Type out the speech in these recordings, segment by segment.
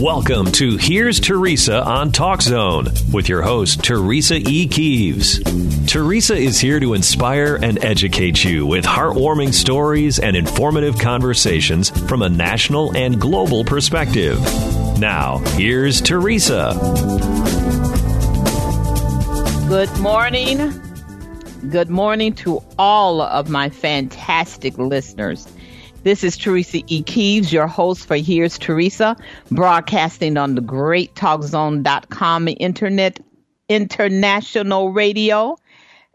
Welcome to Here's Teresa on Talk Zone with your host, Teresa E. Keeves. Teresa is here to inspire and educate you with heartwarming stories and informative conversations from a national and global perspective. Now, here's Teresa. Good morning. Good morning to all of my fantastic listeners. This is Teresa E. Keeves, your host for Here's Teresa, broadcasting on the greattalkzone.com internet international radio.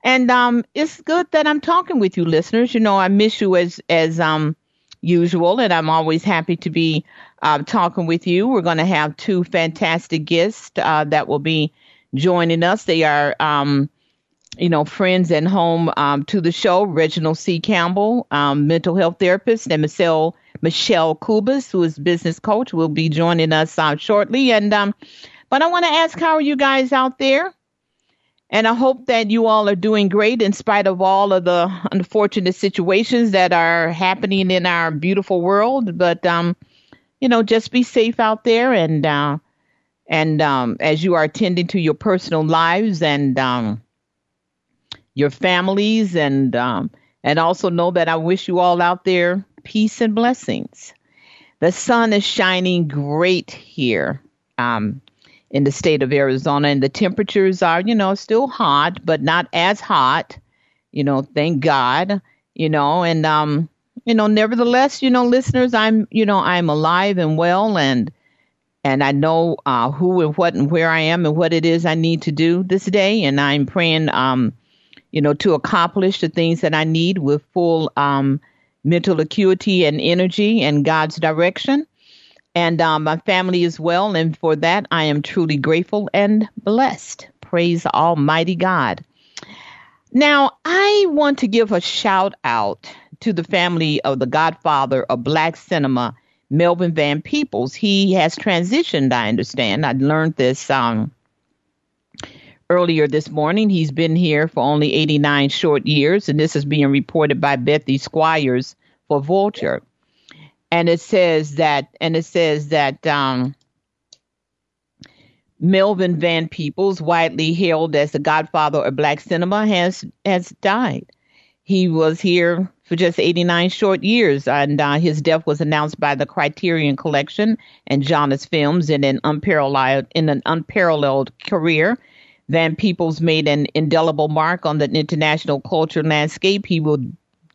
And um, it's good that I'm talking with you, listeners. You know, I miss you as as um, usual, and I'm always happy to be uh, talking with you. We're going to have two fantastic guests uh, that will be joining us. They are um, you know, friends and home um, to the show, Reginald C. Campbell, um, mental health therapist, and Michelle Michelle Kubas, who is business coach, will be joining us uh, shortly. And um, but I want to ask, how are you guys out there? And I hope that you all are doing great in spite of all of the unfortunate situations that are happening in our beautiful world. But um, you know, just be safe out there, and uh, and um, as you are attending to your personal lives and um, your families, and um, and also know that I wish you all out there peace and blessings. The sun is shining great here um, in the state of Arizona, and the temperatures are, you know, still hot, but not as hot. You know, thank God. You know, and um, you know, nevertheless, you know, listeners, I'm, you know, I'm alive and well, and and I know uh, who and what and where I am and what it is I need to do this day, and I'm praying um, you know, to accomplish the things that I need with full um, mental acuity and energy and God's direction. And um, my family as well. And for that, I am truly grateful and blessed. Praise Almighty God. Now, I want to give a shout out to the family of the godfather of black cinema, Melvin Van Peebles. He has transitioned, I understand. I learned this um, earlier this morning. He's been here for only 89 short years, and this is being reported by Bethy Squires for Vulture. And it says that, and it says that um, Melvin Van Peebles, widely hailed as the godfather of black cinema, has has died. He was here for just 89 short years, and uh, his death was announced by the Criterion Collection and Janus Films in an unparalleled in an unparalleled career Van Peebles made an indelible mark on the international culture landscape. He will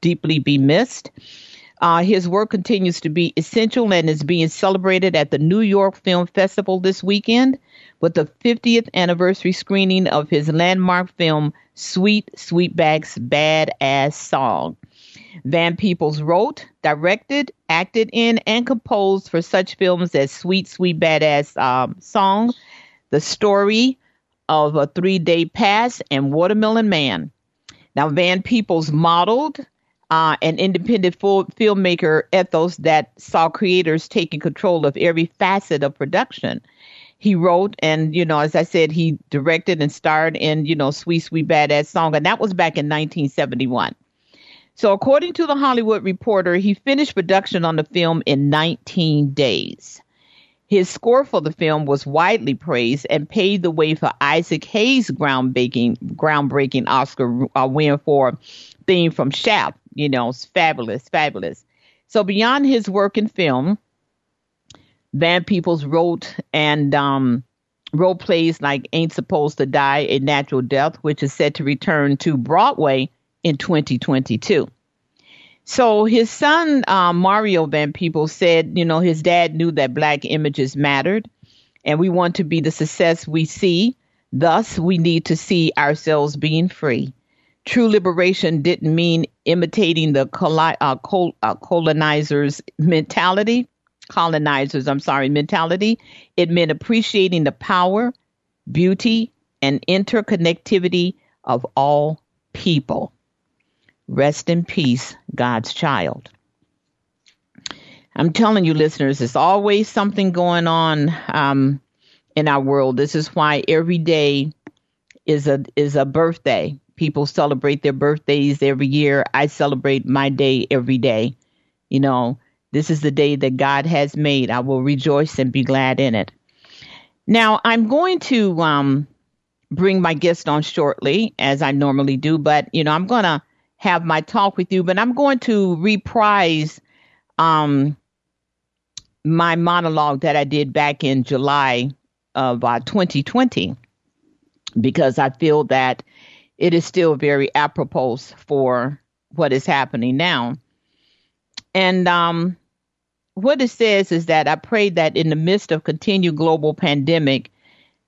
deeply be missed. Uh, his work continues to be essential and is being celebrated at the New York Film Festival this weekend with the 50th anniversary screening of his landmark film, Sweet Sweetback's Badass Song. Van Peebles wrote, directed, acted in, and composed for such films as Sweet Sweet Badass um, Song, The Story, of a three day pass and Watermelon Man. Now, Van Peebles modeled uh, an independent filmmaker ethos that saw creators taking control of every facet of production. He wrote and, you know, as I said, he directed and starred in, you know, Sweet Sweet Badass Song, and that was back in 1971. So, according to the Hollywood Reporter, he finished production on the film in 19 days. His score for the film was widely praised and paved the way for Isaac Hayes' groundbreaking, groundbreaking Oscar uh, win for theme from Shaft. You know, it's fabulous, fabulous. So beyond his work in film, Van Peebles wrote and um, wrote plays like Ain't Supposed to Die a Natural Death, which is set to return to Broadway in 2022. So his son, uh, Mario Van Peebles, said, you know, his dad knew that black images mattered, and we want to be the success we see. Thus, we need to see ourselves being free. True liberation didn't mean imitating the coli- uh, col- uh, colonizers' mentality, colonizers, I'm sorry, mentality. It meant appreciating the power, beauty, and interconnectivity of all people. Rest in peace, God's child. I'm telling you, listeners, there's always something going on um, in our world. This is why every day is a is a birthday. People celebrate their birthdays every year. I celebrate my day every day. You know, This is the day that God has made. I will rejoice and be glad in it. Now, I'm going to um, bring my guest on shortly, as I normally do, but, you know, I'm going to have my talk with you, but I'm going to reprise um, my monologue that I did back in July of uh, 2020 because I feel that it is still very apropos for what is happening now. And um, what it says is that I pray that in the midst of continued global pandemic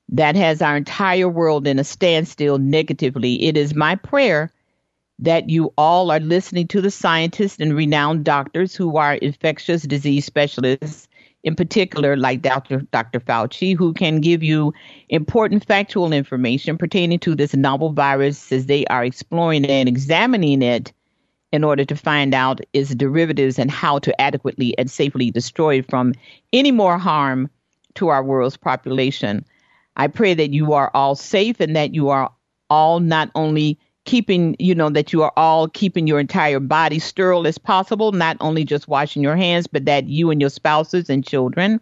that has our entire world in a standstill negatively, it is my prayer that you all are listening to the scientists and renowned doctors who are infectious disease specialists, in particular, like Dr. Dr. Fauci, who can give you important factual information pertaining to this novel virus as they are exploring and examining it in order to find out its derivatives and how to adequately and safely destroy it from any more harm to our world's population. I pray that you are all safe and that you are all not only keeping, you know, that you are all keeping your entire body sterile as possible, not only just washing your hands, but that you and your spouses and children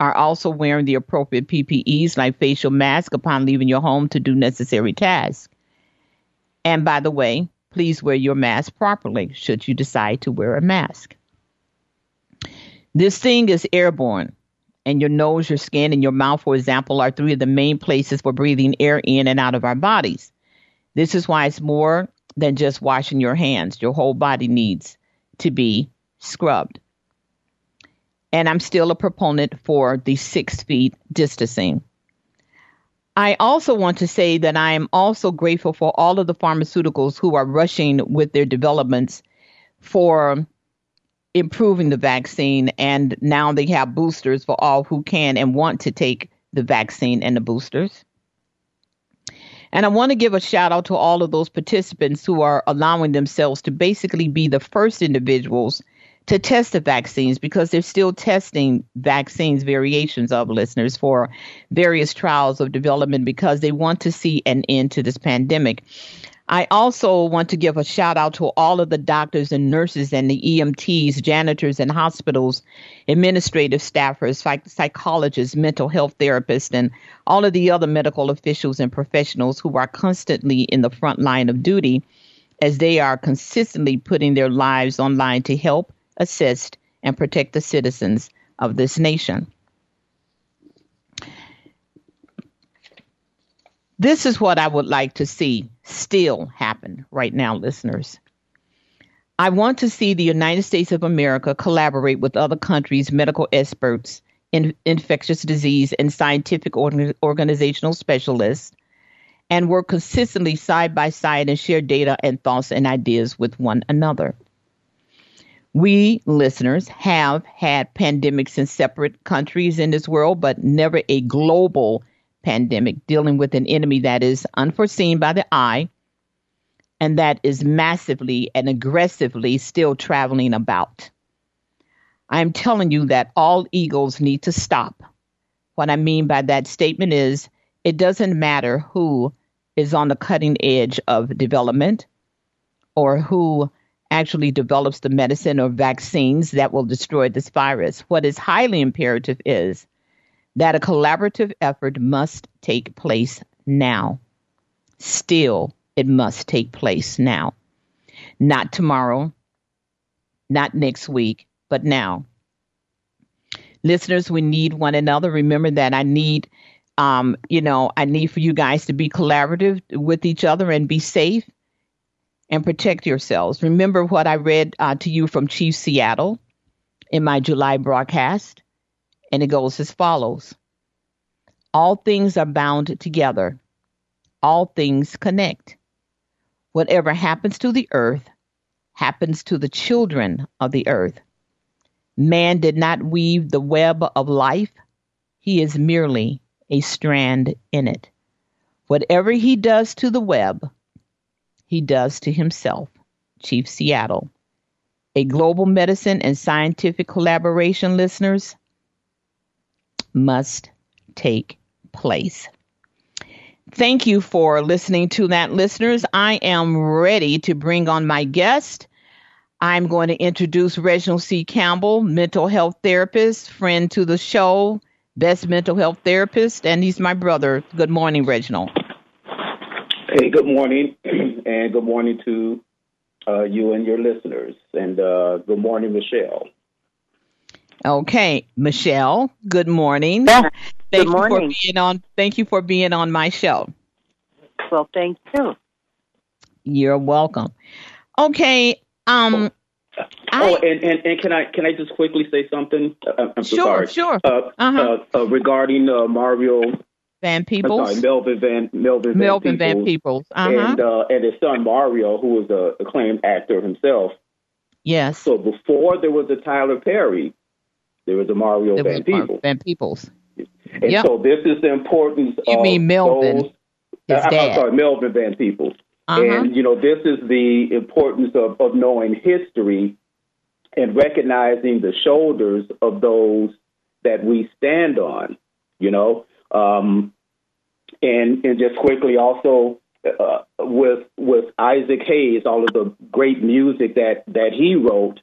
are also wearing the appropriate PPEs like facial mask upon leaving your home to do necessary tasks. And by the way, please wear your mask properly should you decide to wear a mask. This thing is airborne, and your nose, your skin, and your mouth, for example, are three of the main places for breathing air in and out of our bodies. This is why it's more than just washing your hands. Your whole body needs to be scrubbed. And I'm still a proponent for the six feet distancing. I also want to say that I am also grateful for all of the pharmaceuticals who are rushing with their developments for improving the vaccine. And now they have boosters for all who can and want to take the vaccine and the boosters. And I want to give a shout out to all of those participants who are allowing themselves to basically be the first individuals to test the vaccines because they're still testing vaccines variations of listeners for various trials of development because they want to see an end to this pandemic. I also want to give a shout out to all of the doctors and nurses and the EMTs, janitors and hospitals, administrative staffers, psych- psychologists, mental health therapists, and all of the other medical officials and professionals who are constantly in the front line of duty as they are consistently putting their lives online to help, assist, and protect the citizens of this nation. This is what I would like to see still happen right now, listeners. I want to see the United States of America collaborate with other countries' medical experts in infectious disease and scientific organizational specialists and work consistently side by side and share data and thoughts and ideas with one another. We listeners have had pandemics in separate countries in this world, but never a global pandemic, dealing with an enemy that is unforeseen by the eye and that is massively and aggressively still traveling about. I'm telling you that all eagles need to stop. What I mean by that statement is it doesn't matter who is on the cutting edge of development or who actually develops the medicine or vaccines that will destroy this virus. What is highly imperative is that a collaborative effort must take place now. Still, it must take place now. Not tomorrow, not next week, but now. Listeners, we need one another. Remember that I need, um, you know, I need for you guys to be collaborative with each other and be safe and protect yourselves. Remember what I read uh, to you from Chief Seattle in my July broadcast and it goes as follows All things are bound together, all things connect. Whatever happens to the earth happens to the children of the earth. Man did not weave the web of life, he is merely a strand in it. Whatever he does to the web, he does to himself. Chief Seattle. A global medicine and scientific collaboration, listeners, must take place. Thank you for listening to that, listeners. I am ready to bring on my guest. I'm going to introduce Reginald C. Campbell, mental health therapist, friend to the show, best mental health therapist, and he's my brother. Good morning, Reginald. Hey, good morning, and good morning to uh, you and your listeners, and uh, good morning, Michelle. Okay, Michelle. Good morning. Yeah. Thank good morning. you for being on. Thank you for being on my show. Well, thank you. You're welcome. Okay. Um. Oh, I, and, and, and can I can I just quickly say something? Uh, I'm so sure, sorry. sure. Uh, Uh-huh. uh, uh, regarding uh, Mario, Van I'm Peebles. sorry, Melvin Van Melvin, Melvin Van Peebles, Peebles. Uh huh. and uh, and his son Mario, who was a acclaimed actor himself. yes. So before there was a Tyler Perry, there was a Mario There Van Peebles, Van Peebles. and Yep. so this is the importance You of mean Melvin, those. his Uh, I'm sorry, Melvin Van Peebles. Uh-huh. And, you know, this is the importance of, of knowing history and recognizing the shoulders of those that we stand on, you know. Um, and, and just quickly also uh, with with Isaac Hayes, all of the great music that, that he wrote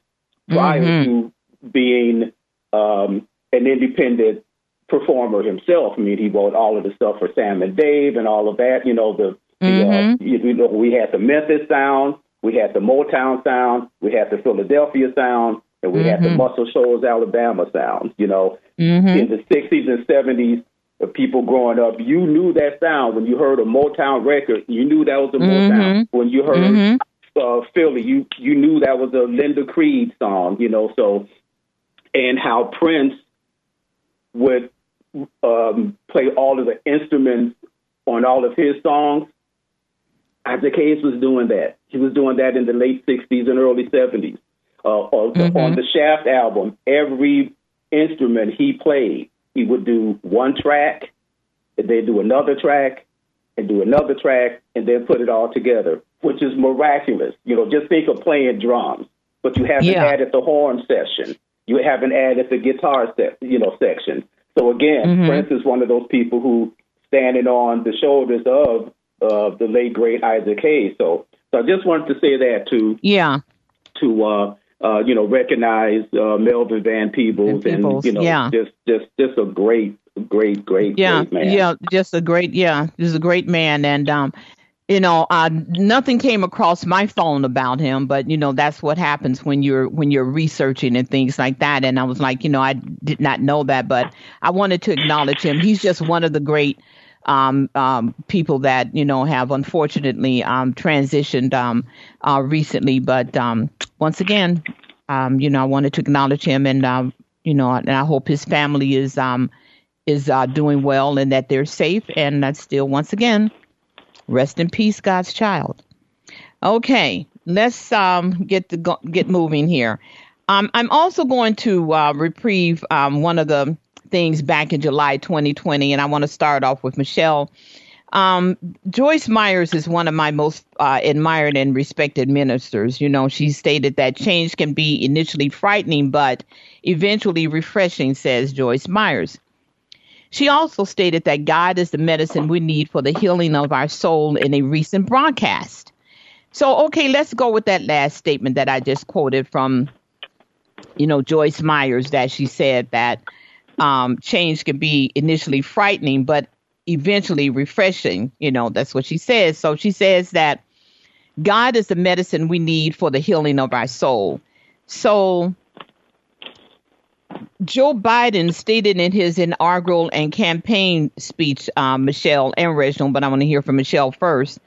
prior Mhm. to being um, an independent performer himself. I mean, he wrote all of the stuff for Sam and Dave and all of that, you know, the the, uh, Mhm. you, you know, we had the Memphis sound, we had the Motown sound, we had the Philadelphia sound, and we had the Mhm. Muscle Shoals, Alabama sound. You know, hmm in the '60s and '70s, the people growing up, you knew that sound when you heard a Motown record. You knew that was a Motown. When you heard uh, Philly, you you knew that was a Linda Creed song. You know, so and how Prince would um, play all of the instruments on all of his songs. Isaac Hayes was doing that. He was doing that in the late '60s and early '70s. Uh, on, Mhm. on the Shaft album, every instrument he played, he would do one track, and then do another track, and do another track, and then put it all together, which is miraculous. You know, just think of playing drums, but you haven't Yeah. added the horn section. You haven't added the guitar se- you know, section. So again, Mhm. Prince is one of those people who standing on the shoulders of uh, the late great Isaac Hayes. So, so I just wanted to say that to Yeah. to uh, uh, you know recognize uh, Melvin Van Peebles, Van Peebles, and you know yeah. just just just a great great great Yeah. great man. Yeah. Just a great. Yeah. Just a great man, and um, you know, uh, nothing came across my phone about him, but you know, that's what happens when you're when you're researching and things like that. And I was like, you know, I did not know that, but I wanted to acknowledge him. He's just one of the great um, um, people that you know have unfortunately um, transitioned um, uh, recently. But um, once again, um, you know, I wanted to acknowledge him, and um, you know, and I hope his family is um, is uh, doing well and that they're safe. And that's still once again, rest in peace, God's child. Okay, let's um, get go, get moving here. Um, I'm also going to uh, reprieve um, one of the things back in July 2020, and I want to start off with Michelle. Um, Joyce Myers is one of my most uh, admired and respected ministers. You know, she stated that change can be initially frightening, but eventually refreshing, says Joyce Myers. She also stated that God is the medicine we need for the healing of our soul in a recent broadcast. So, okay, let's go with that last statement that I just quoted from, you know, Joyce Myers, that she said that um, change can be initially frightening, but eventually refreshing. You know, that's what she says. So she says that God is the medicine we need for the healing of our soul. So Joe Biden stated in his inaugural and campaign speech, um, Michelle and Reginald, but I want to hear from Michelle first,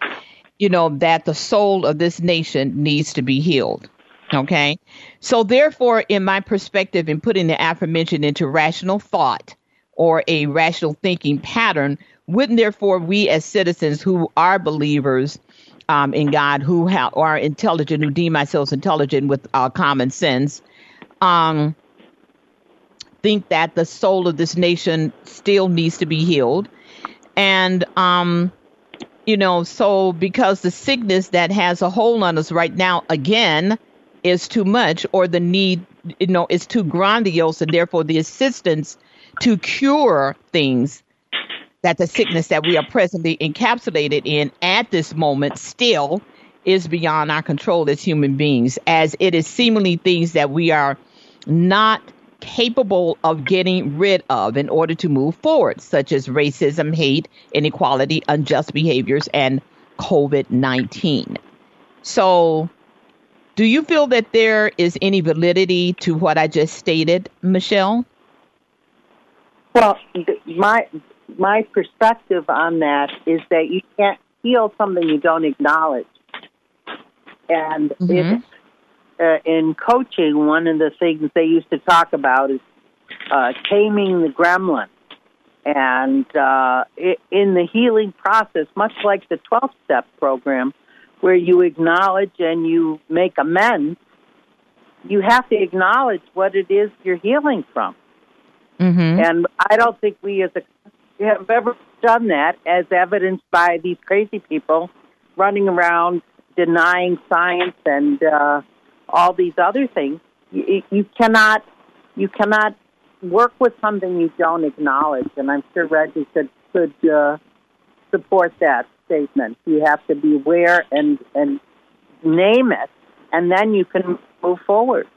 you know, that the soul of this nation needs to be healed. Okay. So, therefore, in my perspective, in putting the aforementioned into rational thought or a rational thinking pattern, wouldn't therefore we as citizens who are believers um, in God, who ha- are intelligent, who deem ourselves intelligent with uh, common sense, um, think that the soul of this nation still needs to be healed. And, um, you know, so because the sickness that has a hold on us right now, again, is too much, or the need, you know, is too grandiose, and therefore the assistance to cure things that the sickness that we are presently encapsulated in at this moment still is beyond our control as human beings, as it is seemingly things that we are not capable of getting rid of in order to move forward, such as racism, hate, inequality, unjust behaviors, and COVID 19. So, do you feel that there is any validity to what I just stated, Michelle? Well, my my perspective on that is that you can't heal something you don't acknowledge. And mm-hmm. it, uh, in coaching, one of the things they used to talk about is uh, taming the gremlin. And uh, it, in the healing process, much like the 12 step program, where you acknowledge and you make amends, you have to acknowledge what it is you're healing from. Mm-hmm. And I don't think we as a, have ever done that, as evidenced by these crazy people running around denying science and uh, all these other things. You, you cannot you cannot work with something you don't acknowledge, and I'm sure Reggie could could uh, support that statement. You have to be aware and and name it, and then you can move forward.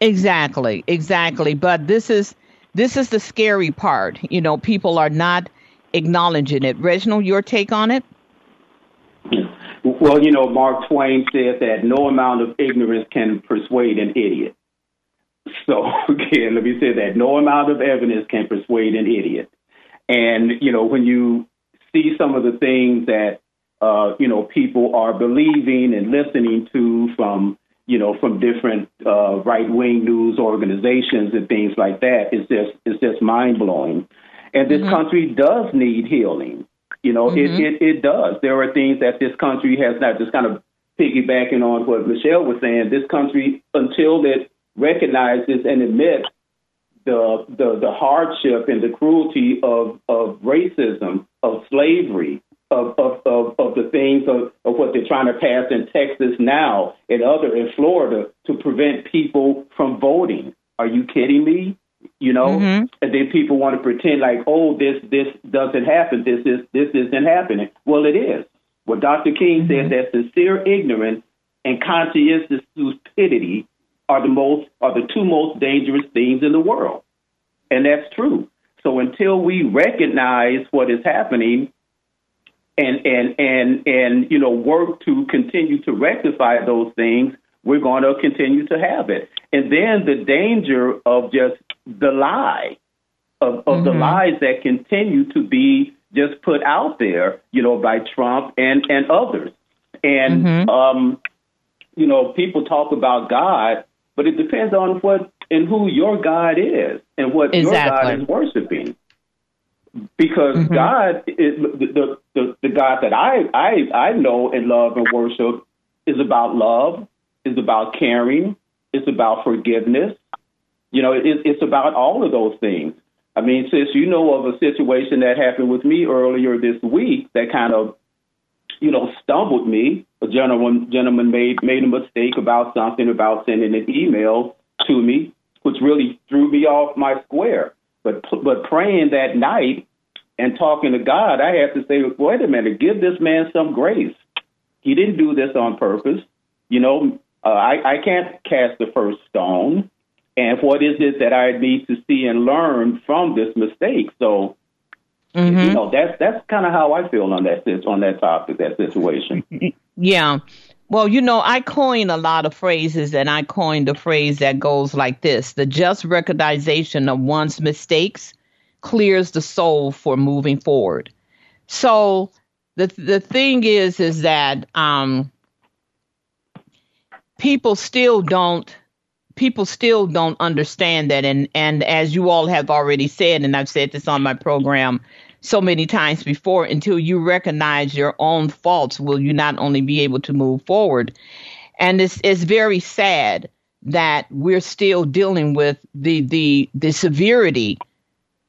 Exactly, exactly. But this is this is the scary part. You know, people are not acknowledging it. Reginald, your take on it? Well, you know, Mark Twain said that no amount of ignorance can persuade an idiot. So again, let me say that no amount of evidence can persuade an idiot. And you know, when you see some of the things that uh, you know people are believing and listening to from you know from different uh, right wing news organizations and things like that, it's just it's just mind blowing. And this mm-hmm. country does need healing. You know, mm-hmm. it, it, it does. There are things that this country has not just kind of piggybacking on what Michelle was saying. This country, until it recognizes and admits the, the, the hardship and the cruelty of, of racism, of slavery, of, of, of, of the things of, of what they're trying to pass in Texas now and other in Florida to prevent people from voting. Are you kidding me? You know mm-hmm. and then people want to pretend like oh this this doesn't happen. This is this isn't happening. Well it is. What dr king mm-hmm. said that sincere ignorance and conscientious stupidity are the most are the two most dangerous things in the world. And that's true. So until we recognize what is happening and and and and you know work to continue to rectify those things we're going to continue to have it. And then the danger of just the lie of, of mm-hmm. the lies that continue to be just put out there, you know, by Trump and, and others. And, mm-hmm. um, you know, people talk about God, but it depends on what and who your God is and what exactly. your God is worshiping. Because mm-hmm. God, is, the, the, the God that I, I, I know and love and worship is about love, is about caring, is about forgiveness, you know, it, it's about all of those things. I mean, since you know of a situation that happened with me earlier this week that kind of, you know, stumbled me. A gentleman gentleman made made a mistake about something about sending an email to me, which really threw me off my square. But but praying that night and talking to God, I had to say, wait a minute, give this man some grace. He didn't do this on purpose. You know, uh, I, I can't cast the first stone and what is it that I need to see and learn from this mistake? So, mm-hmm. you know, that's that's kind of how I feel on that on that topic, that situation. Yeah. Well, you know, I coin a lot of phrases, and I coined a phrase that goes like this: "The just recognition of one's mistakes clears the soul for moving forward." So, the the thing is, is that um, people still don't people still don't understand that. And and as you all have already said and I've said this on my program so many times before until you recognize your own faults will you not only be able to move forward? And it's it's very sad that we're still dealing with the the the severity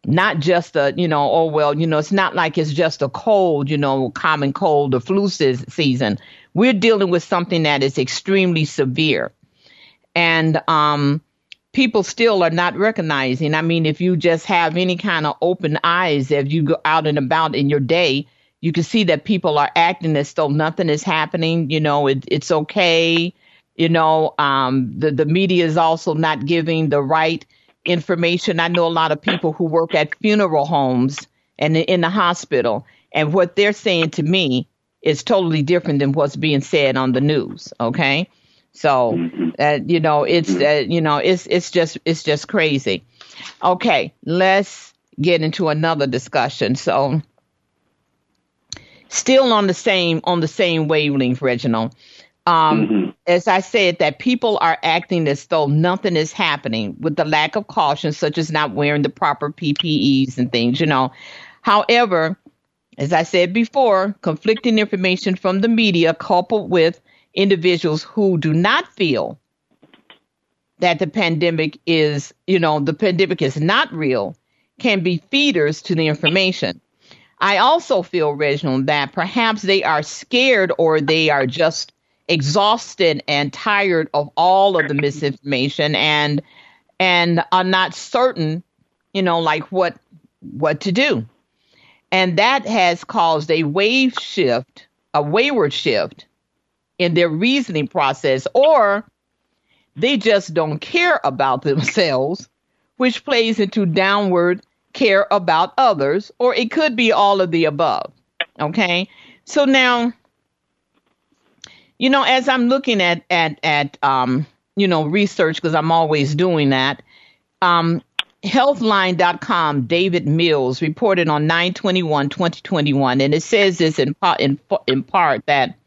not just a you know oh well you know it's not like it's just a cold you know common cold or flu season. We're dealing with something that is extremely severe and um, people still are not recognizing. I mean, if you just have any kind of open eyes, if you go out and about in your day, you can see that people are acting as though nothing is happening. You know, it, it's okay. You know, um, the the media is also not giving the right information. I know a lot of people who work at funeral homes and in the hospital, and what they're saying to me is totally different than what's being said on the news. Okay, so mm-hmm. uh, you know, it's uh, you know, it's it's just it's just crazy. Okay, let's get into another discussion. So still on the same on the same wavelength, Reginald. Um, mm-hmm. As I said, that people are acting as though nothing is happening with the lack of caution, such as not wearing the proper PPEs and things, you know. However, as I said before, conflicting information from the media coupled with individuals who do not feel that the pandemic is, you know, the pandemic is not real can be feeders to the information. I also feel, Reginald, that perhaps they are scared or they are just exhausted and tired of all of the misinformation and and are not certain, you know, like what what to do. And that has caused a wave shift, a wayward shift in their reasoning process, or they just don't care about themselves, which plays into downward care about others, or it could be all of the above. Okay. So now, you know, as I'm looking at at at um, you know, research because I'm always doing that. Um, Healthline.com, David Mills reported on 921 2021, and it says this in, in, in part that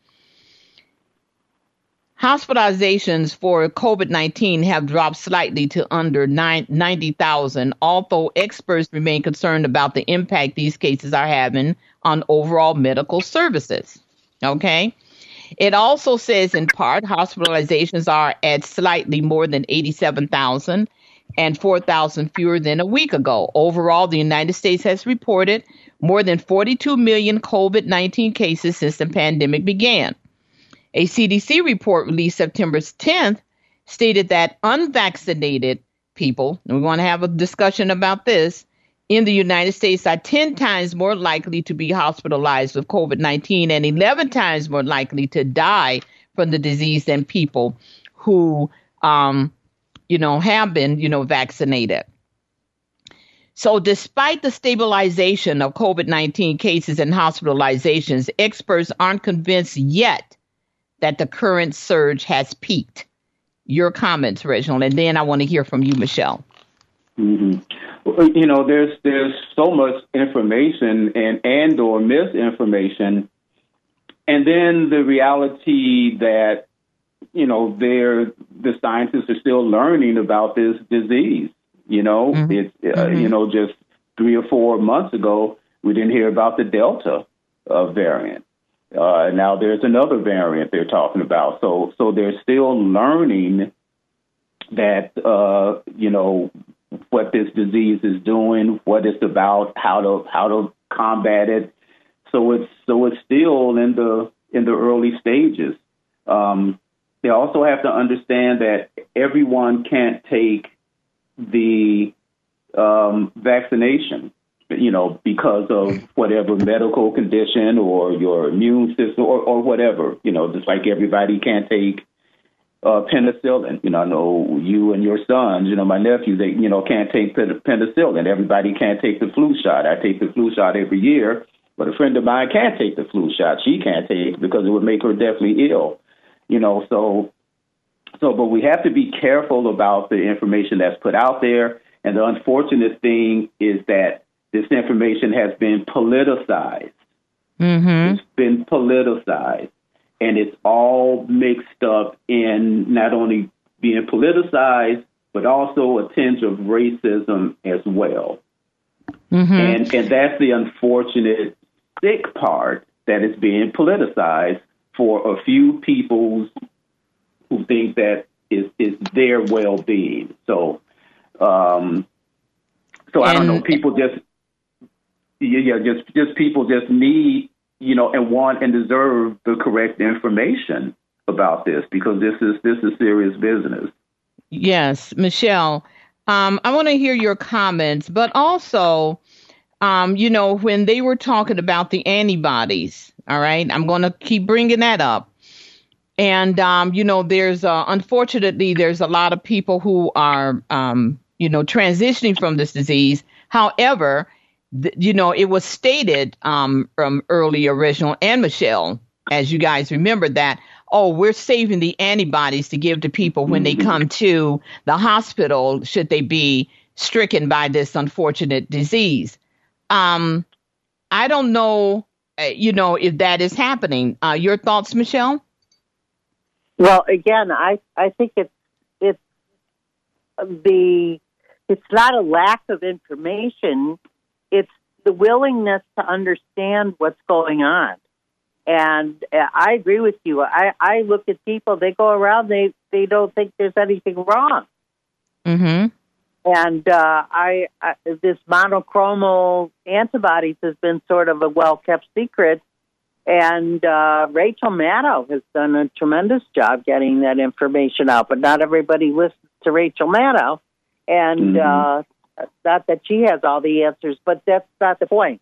Hospitalizations for COVID 19 have dropped slightly to under 90,000, although experts remain concerned about the impact these cases are having on overall medical services. Okay. It also says, in part, hospitalizations are at slightly more than 87,000 and 4,000 fewer than a week ago. Overall, the United States has reported more than 42 million COVID 19 cases since the pandemic began. A CDC report released September 10th stated that unvaccinated people, and we want to have a discussion about this, in the United States are 10 times more likely to be hospitalized with COVID 19 and 11 times more likely to die from the disease than people who, um, you know, have been, you know, vaccinated. So, despite the stabilization of COVID 19 cases and hospitalizations, experts aren't convinced yet that the current surge has peaked. Your comments, Reginald, and then I want to hear from you, Michelle. Mm-hmm. You know, there's there's so much information and and or misinformation, and then the reality that you know they're the scientists are still learning about this disease. You know, mm-hmm. it's uh, mm-hmm. you know just three or four months ago we didn't hear about the Delta uh, variant. Uh, now there's another variant they're talking about. So so they're still learning that uh, you know what this disease is doing, what it's about, how to how to combat it. So it's so it's still in the in the early stages. Um, they also have to understand that everyone can't take the um, vaccination you know, because of whatever medical condition or your immune system or, or whatever, you know, just like everybody can't take uh, penicillin. You know, I know you and your sons, you know, my nephews, they, you know, can't take penicillin. Everybody can't take the flu shot. I take the flu shot every year, but a friend of mine can't take the flu shot. She can't take it because it would make her deathly ill. You know, so, so, but we have to be careful about the information that's put out there. And the unfortunate thing is that this information has been politicized. Mm-hmm. It's been politicized. And it's all mixed up in not only being politicized, but also a tinge of racism as well. Mm-hmm. And, and that's the unfortunate, sick part that is being politicized for a few people who think that is, is their well being. So, um, so I don't know. People just yeah, just just people just need you know and want and deserve the correct information about this because this is this is serious business. Yes, Michelle. Um, I want to hear your comments, but also um, you know, when they were talking about the antibodies, all right, I'm going to keep bringing that up. And, um, you know, there's, uh, unfortunately, there's a lot of people who are, um, you know, transitioning from this disease. However, you know, it was stated um, from early original and Michelle, as you guys remember that, oh, we're saving the antibodies to give to people when they come to the hospital, should they be stricken by this unfortunate disease. Um, I don't know, uh, you know, if that is happening. Uh, your thoughts, Michelle? Well, again, I I think it's it's the it's not a lack of information. It's the willingness to understand what's going on. And uh, I agree with you. I, I look at people, they go around, they, they don't think there's anything wrong. Mm-hmm. And uh, I, I this monoclonal antibodies has been sort of a well kept secret. And uh, Rachel Maddow has done a tremendous job getting that information out, but not everybody listens to Rachel Maddow. And mm-hmm. uh, not that she has all the answers, but that's not the point.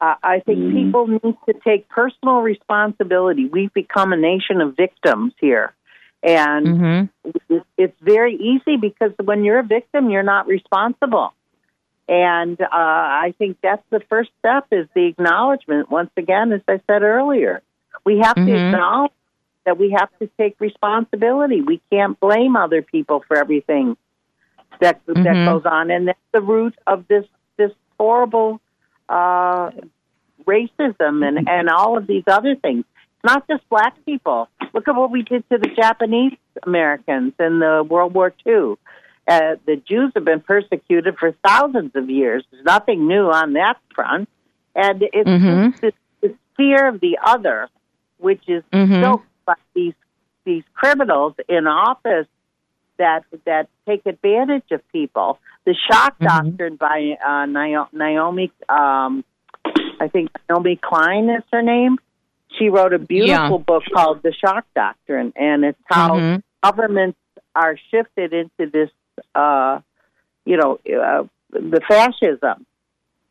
Uh, I think mm-hmm. people need to take personal responsibility. We've become a nation of victims here. And mm-hmm. it's very easy because when you're a victim, you're not responsible. And uh, I think that's the first step is the acknowledgement. Once again, as I said earlier, we have mm-hmm. to acknowledge that we have to take responsibility. We can't blame other people for everything that that mm-hmm. goes on, and that's the root of this this horrible uh, racism and and all of these other things. It's not just black people. Look at what we did to the Japanese Americans in the World War II. Uh, the Jews have been persecuted for thousands of years. There's nothing new on that front, and it's mm-hmm. this, this, fear of the other, which is mm-hmm. so by these these criminals in office that that take advantage of people. The shock mm-hmm. doctrine by uh, Naomi, um, I think Naomi Klein is her name. She wrote a beautiful yeah. book called The Shock Doctrine, and it's how mm-hmm. governments are shifted into this, uh, you know, uh, the fascism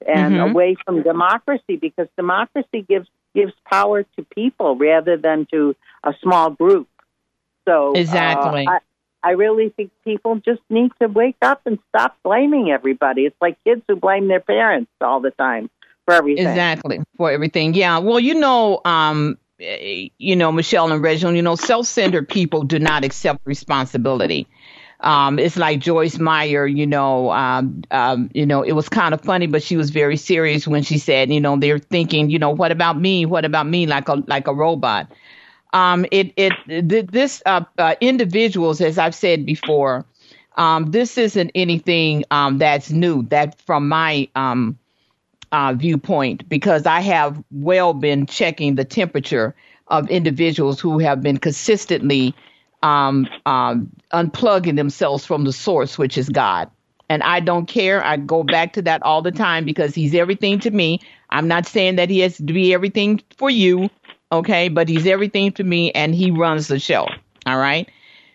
and mm-hmm. away from democracy because democracy gives gives power to people rather than to a small group. So exactly, uh, I really think people just need to wake up and stop blaming everybody. It's like kids who blame their parents all the time for everything. Exactly for everything. Yeah. Well, you know, um, you know, Michelle and Reginald, you know, self-centered people do not accept responsibility. Um, it's like Joyce Meyer, you know, um, um, you know, it was kind of funny, but she was very serious when she said, you know, they're thinking, you know, what about me? What about me? Like a like a robot um, it it th- this uh, uh, individuals, as I've said before, um, this isn't anything um, that's new. That from my um, uh, viewpoint, because I have well been checking the temperature of individuals who have been consistently um, um, unplugging themselves from the source, which is God. And I don't care. I go back to that all the time because He's everything to me. I'm not saying that He has to be everything for you okay? But he's everything to me and he runs the show, all right?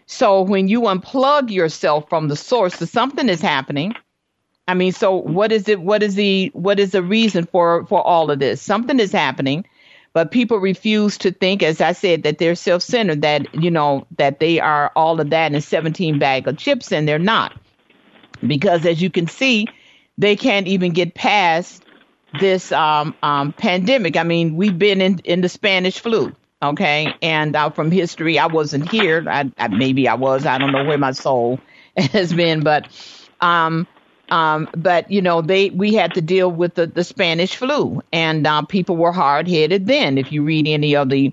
So when you unplug yourself from the source, so something is happening. I mean, so what is it? What is the what is the reason for for all of this? Something is happening, but people refuse to think, as I said, that they're self-centered. That you know that they are all of that in a 17 bag of chips, and they're not, because as you can see, they can't even get past this um, um, pandemic. I mean, we've been in, in the Spanish flu, okay? And uh, from history, I wasn't here. I, I, maybe I was. I don't know where my soul has been, but um, um, but you know, they we had to deal with the, the Spanish flu, and uh, people were hard headed then. If you read any of the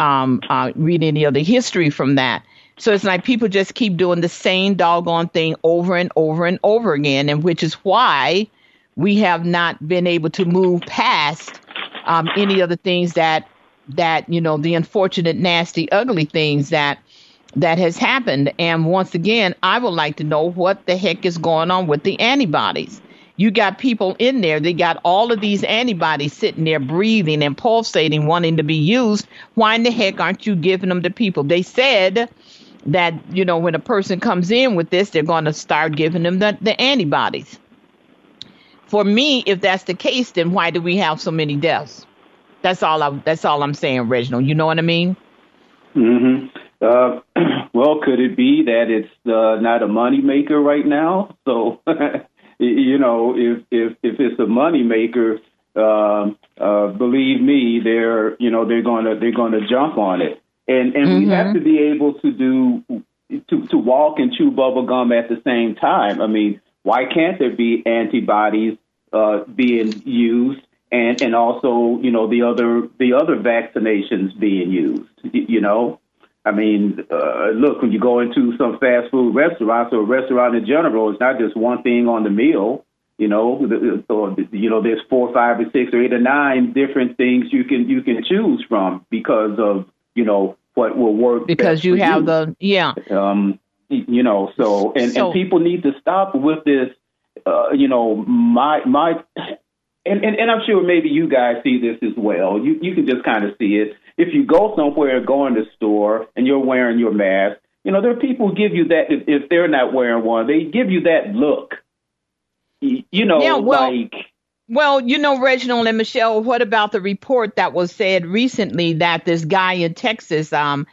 um, uh, read any of the history from that. So it's like people just keep doing the same doggone thing over and over and over again, and which is why we have not been able to move past um, any of the things that that you know the unfortunate, nasty, ugly things that that has happened. And once again, I would like to know what the heck is going on with the antibodies. You got people in there, they got all of these antibodies sitting there breathing and pulsating, wanting to be used. Why in the heck aren't you giving them to people? They said that, you know, when a person comes in with this, they're going to start giving them the, the antibodies. For me, if that's the case, then why do we have so many deaths? That's all. I, that's all I'm saying, Reginald. You know what I mean? hmm Uh, well, could it be that it's uh, not a money maker right now? So, you know, if if if it's a money maker, uh, uh, believe me, they're you know they're gonna they're gonna jump on it, and and mm-hmm. we have to be able to do to to walk and chew bubble gum at the same time. I mean, why can't there be antibodies uh, being used? And, and also, you know, the other the other vaccinations being used. You know, I mean, uh, look, when you go into some fast food restaurants or a restaurant in general, it's not just one thing on the meal. You know, or, you know, there's four, five, or six, or eight, or nine different things you can you can choose from because of you know what will work. Because you have you. the yeah. Um, you know, so and so, and people need to stop with this. Uh, you know, my my and, and, and I'm sure maybe you guys see this as well. You you can just kind of see it. If you go somewhere, go in the store, and you're wearing your mask, you know there are people who give you that if, if they're not wearing one, they give you that look. You know, yeah, well, like. Well, you know, Reginald and Michelle, what about the report that was said recently that this guy in Texas, um,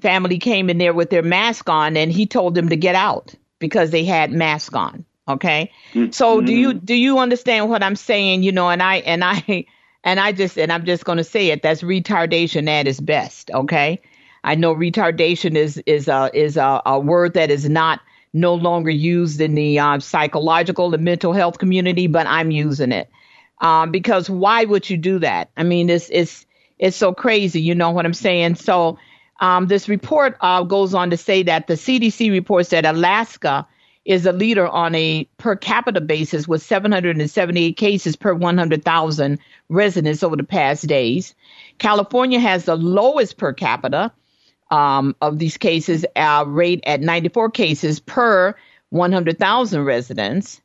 family came in there with their mask on, and he told them to get out because they had mask on. Okay. Mm-hmm. So do you do you understand what I'm saying? You know, and I and I and I just and I'm just going to say it. That's retardation at its best. Okay. I know retardation is is a is a, a word that is not no longer used in the uh, psychological and mental health community, but I'm using it um, because why would you do that? I mean, it's it's it's so crazy. You know what I'm saying? So um, this report uh, goes on to say that the CDC reports that Alaska is a leader on a per capita basis with 778 cases per 100,000 residents over the past days. California has the lowest per capita um, of these cases uh, rate at 94 cases per 100,000 residents.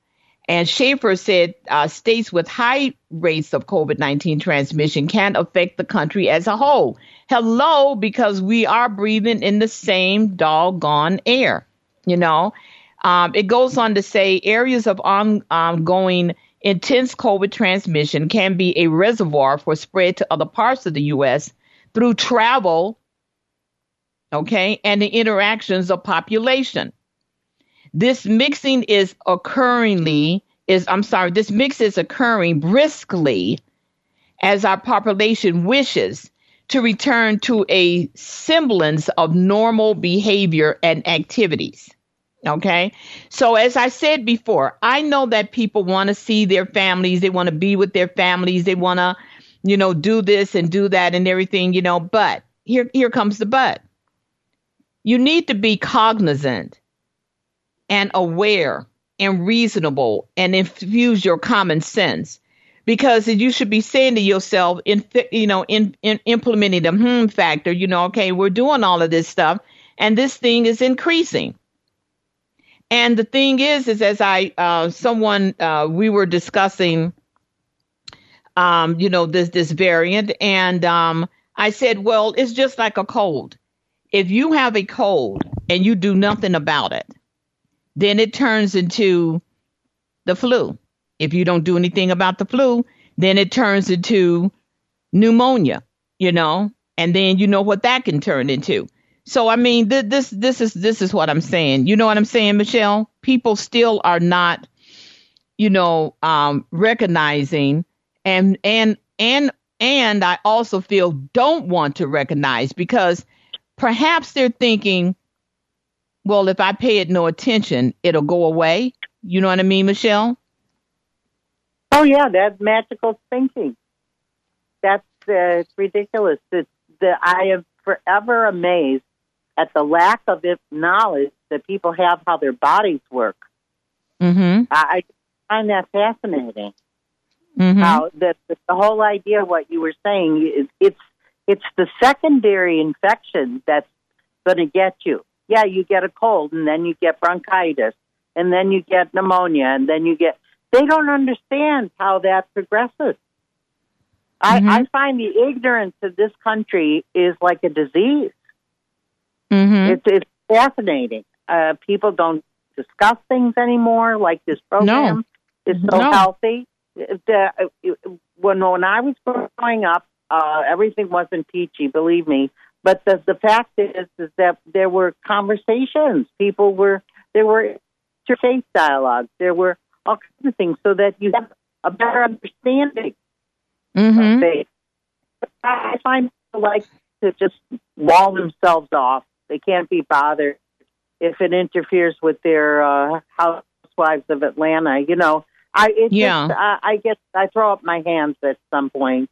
And Schaefer said uh, states with high rates of COVID 19 transmission can affect the country as a whole. Hello, because we are breathing in the same doggone air, you know. Um, it goes on to say areas of on, ongoing intense COVID transmission can be a reservoir for spread to other parts of the U.S. through travel, okay, and the interactions of population. This mixing is occurringly is I'm sorry, this mix is occurring briskly as our population wishes to return to a semblance of normal behavior and activities. Okay. So as I said before, I know that people want to see their families. They want to be with their families. They want to, you know, do this and do that and everything, you know, but here, here comes the but. You need to be cognizant and aware and reasonable and infuse your common sense because you should be saying to yourself in you know in, in implementing the hmm factor you know okay we're doing all of this stuff and this thing is increasing and the thing is, is as I, uh, someone, uh, we were discussing, um, you know, this, this variant. And, um, I said, well, it's just like a cold. If you have a cold and you do nothing about it, then it turns into the flu. If you don't do anything about the flu, then it turns into pneumonia, you know, and then you know what that can turn into. So I mean, th- this this is this is what I'm saying. You know what I'm saying, Michelle? People still are not, you know, um, recognizing and and and and I also feel don't want to recognize because perhaps they're thinking, well, if I pay it no attention, it'll go away. You know what I mean, Michelle? Oh yeah, that's magical thinking. That's uh, ridiculous. It's the I am forever amazed at the lack of knowledge that people have how their bodies work. Mm-hmm. I, find that fascinating. Mm-hmm. How the, the whole idea, what you were saying, is it's it's the secondary infection that's going to get you. Yeah, you get a cold, and then you get bronchitis, and then you get pneumonia, and then you get. They don't understand how that progresses. Mm-hmm. I, I find the ignorance of this country is like a disease. Mm-hmm. It's, it's fascinating. Uh, people don't discuss things anymore like this program no. is so no. healthy. the when when I was growing up, uh, everything wasn't peachy. Believe me. But the the fact is, is that there were conversations. People were there were interfaith dialogues. There were all kinds of things, so that you have a better understanding mm-hmm. of faith. I find people like to just wall themselves off. They can't be bothered if it interferes with their uh, housewives of Atlanta. You know, I it's yeah. Just, I, I guess I throw up my hands at some point.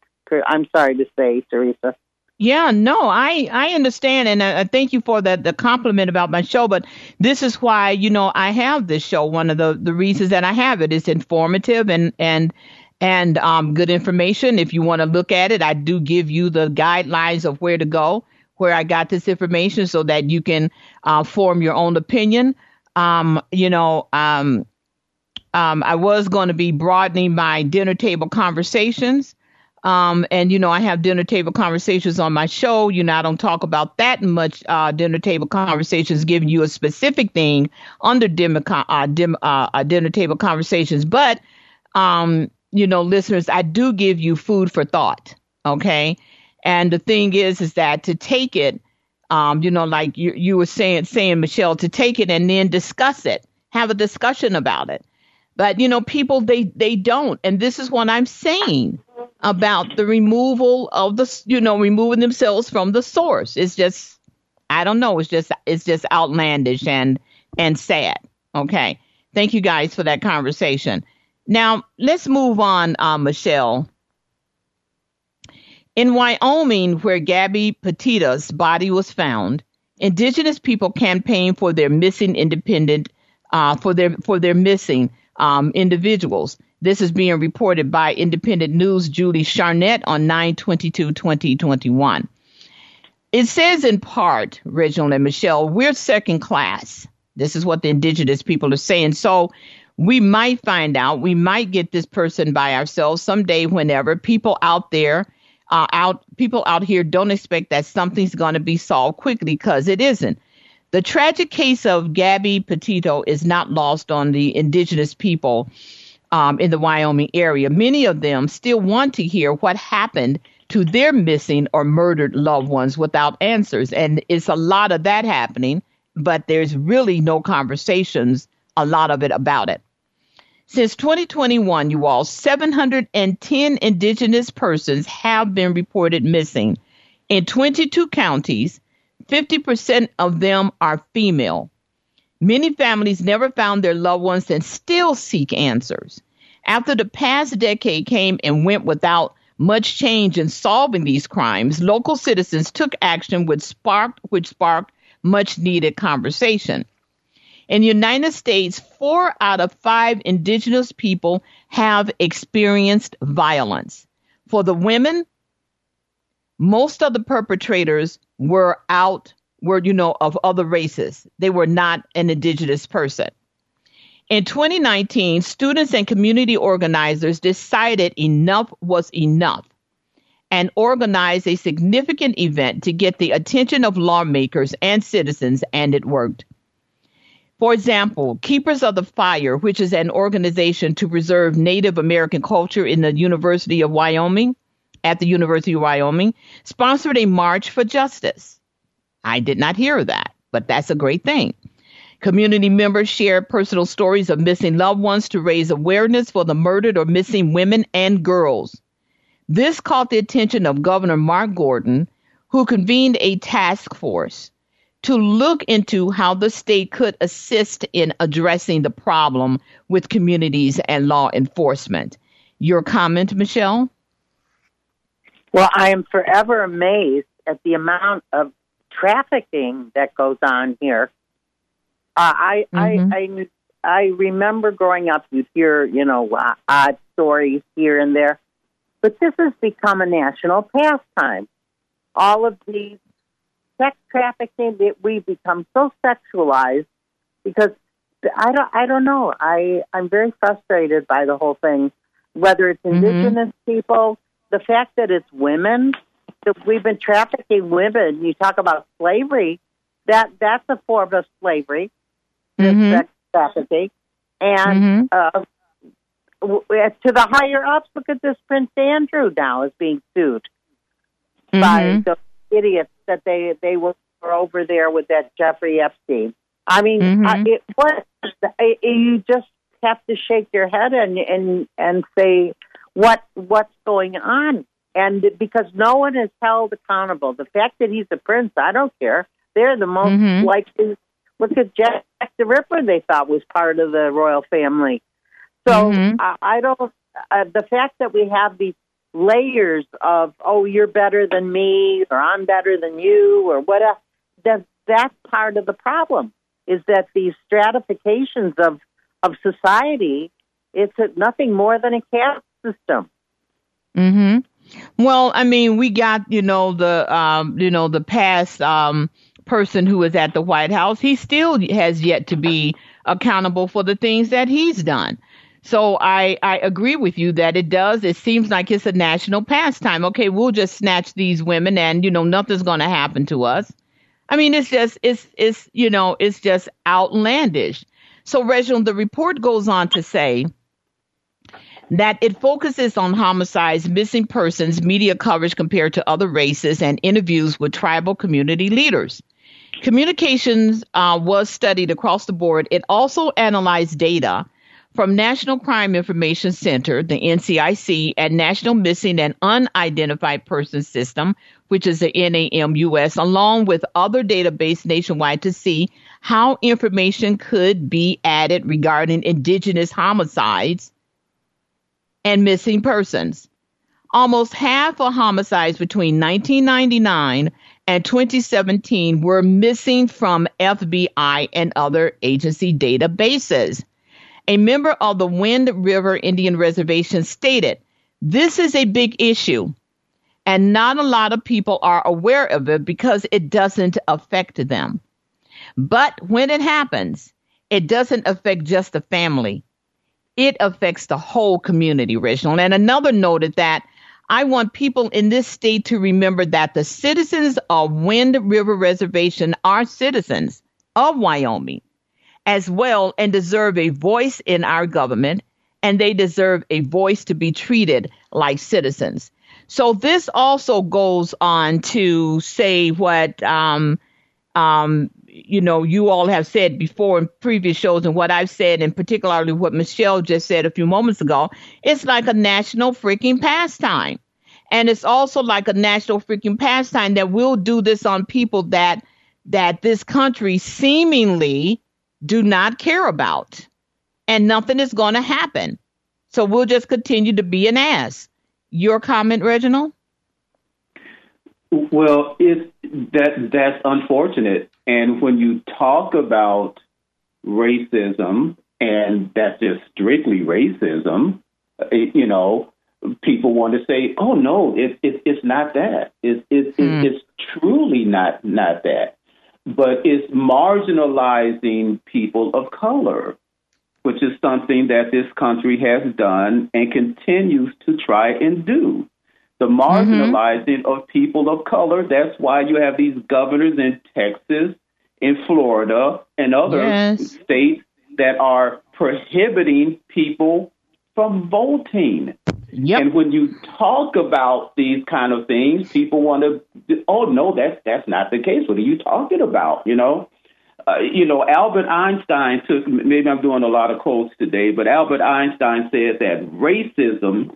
I'm sorry to say, Teresa. Yeah, no, I I understand, and I, I thank you for the the compliment about my show. But this is why you know I have this show. One of the the reasons that I have it is informative and and and um, good information. If you want to look at it, I do give you the guidelines of where to go, where I got this information, so that you can uh, form your own opinion. Um, you know, um, um, I was going to be broadening my dinner table conversations. Um, and you know, I have dinner table conversations on my show. You know, I don't talk about that much uh, dinner table conversations, giving you a specific thing under dim, uh, dim, uh, uh, dinner table conversations. But, um, you know, listeners, I do give you food for thought. Okay. And the thing is, is that to take it, um, you know, like you, you were saying, saying, Michelle, to take it and then discuss it, have a discussion about it. But, you know, people, they, they don't. And this is what I'm saying about the removal of the, you know, removing themselves from the source. It's just, I don't know. It's just, it's just outlandish and, and sad. Okay. Thank you guys for that conversation. Now let's move on, uh, Michelle. In Wyoming, where Gabby Petito's body was found, indigenous people campaigned for their missing independent, uh, for their, for their missing, um, individuals. This is being reported by Independent News Julie Charnett on 922 2021. It says in part, Reginald and Michelle, we're second class. This is what the indigenous people are saying. So we might find out, we might get this person by ourselves someday, whenever people out there, uh, out people out here don't expect that something's going to be solved quickly because it isn't. The tragic case of Gabby Petito is not lost on the indigenous people um, in the Wyoming area. Many of them still want to hear what happened to their missing or murdered loved ones without answers. And it's a lot of that happening, but there's really no conversations, a lot of it about it. Since 2021, you all, 710 indigenous persons have been reported missing in 22 counties 50% of them are female. Many families never found their loved ones and still seek answers. After the past decade came and went without much change in solving these crimes, local citizens took action which sparked, which sparked much needed conversation. In the United States, four out of five indigenous people have experienced violence. For the women, most of the perpetrators were out, were, you know, of other races. They were not an indigenous person. In 2019, students and community organizers decided enough was enough and organized a significant event to get the attention of lawmakers and citizens, and it worked. For example, Keepers of the Fire, which is an organization to preserve Native American culture in the University of Wyoming, at the University of Wyoming, sponsored a March for Justice. I did not hear that, but that's a great thing. Community members shared personal stories of missing loved ones to raise awareness for the murdered or missing women and girls. This caught the attention of Governor Mark Gordon, who convened a task force to look into how the state could assist in addressing the problem with communities and law enforcement. Your comment, Michelle? Well, I am forever amazed at the amount of trafficking that goes on here. Uh, I, mm-hmm. I, I, I remember growing up, you'd hear, you know, uh, odd stories here and there, but this has become a national pastime. All of these sex trafficking, it, we become so sexualized because I don't, I don't know. I, I'm very frustrated by the whole thing. Whether it's mm-hmm. indigenous mm-hmm. people, the fact that it's women, that we've been trafficking women. You talk about slavery, that that's a form of slavery, mm-hmm. sex trafficking, and mm-hmm. uh, to the higher ups. Look at this Prince Andrew now is being sued mm-hmm. by the idiots that they they were over there with that Jeffrey Epstein. I mean, mm-hmm. uh, it, what it, you just have to shake your head and and and say what what's going on, and because no one is held accountable. The fact that he's a prince, I don't care. They're the most mm-hmm. likely. Look at Jack the Ripper. They thought was part of the royal family. So mm-hmm. I, I don't. Uh, the fact that we have these layers of oh you're better than me or I'm better than you or what whatever that part of the problem is that these stratifications of of society it's nothing more than a caste system. Mhm. Well, I mean, we got, you know, the um, you know, the past um person who was at the White House, he still has yet to be accountable for the things that he's done. So I, I agree with you that it does. It seems like it's a national pastime. Okay, we'll just snatch these women and, you know, nothing's going to happen to us. I mean, it's just, it's, it's, you know, it's just outlandish. So, Reginald, the report goes on to say that it focuses on homicides, missing persons, media coverage compared to other races, and interviews with tribal community leaders. Communications uh, was studied across the board. It also analyzed data from National Crime Information Center, the NCIC, and National Missing and Unidentified Persons System, which is the NAMUS, along with other databases nationwide to see how information could be added regarding indigenous homicides and missing persons. Almost half of homicides between 1999 and 2017 were missing from FBI and other agency databases. A member of the Wind River Indian Reservation stated, This is a big issue, and not a lot of people are aware of it because it doesn't affect them. But when it happens, it doesn't affect just the family. It affects the whole community, Reginald. And another noted that I want people in this state to remember that the citizens of Wind River Reservation are citizens of Wyoming as well and deserve a voice in our government, and they deserve a voice to be treated like citizens. So this also goes on to say what um, um, you know you all have said before in previous shows, and what I've said, and particularly what Michelle just said a few moments ago. It's like a national freaking pastime, and it's also like a national freaking pastime that we'll do this on people that that this country seemingly do not care about. And nothing is going to happen. So we'll just continue to be an ass. Your comment, Reginald? Well, it's that that's unfortunate. And when you talk about racism, and that's just strictly racism, it, you know, people want to say, "Oh no, it, it, it's not that. It, it, mm. it's truly not not that." But it's marginalizing people of color, which is something that this country has done and continues to try and do. The mm-hmm. marginalizing mm-hmm. of people of color, that's why you have these governors in Texas, in Florida, and other yes. states that are prohibiting people from voting. Yep. And when you talk about these kind of things, people want to, oh no, that's that's not the case. What are you talking about? You know, uh, you know, Albert Einstein took. Maybe I'm doing a lot of quotes today, but Albert Einstein said that racism.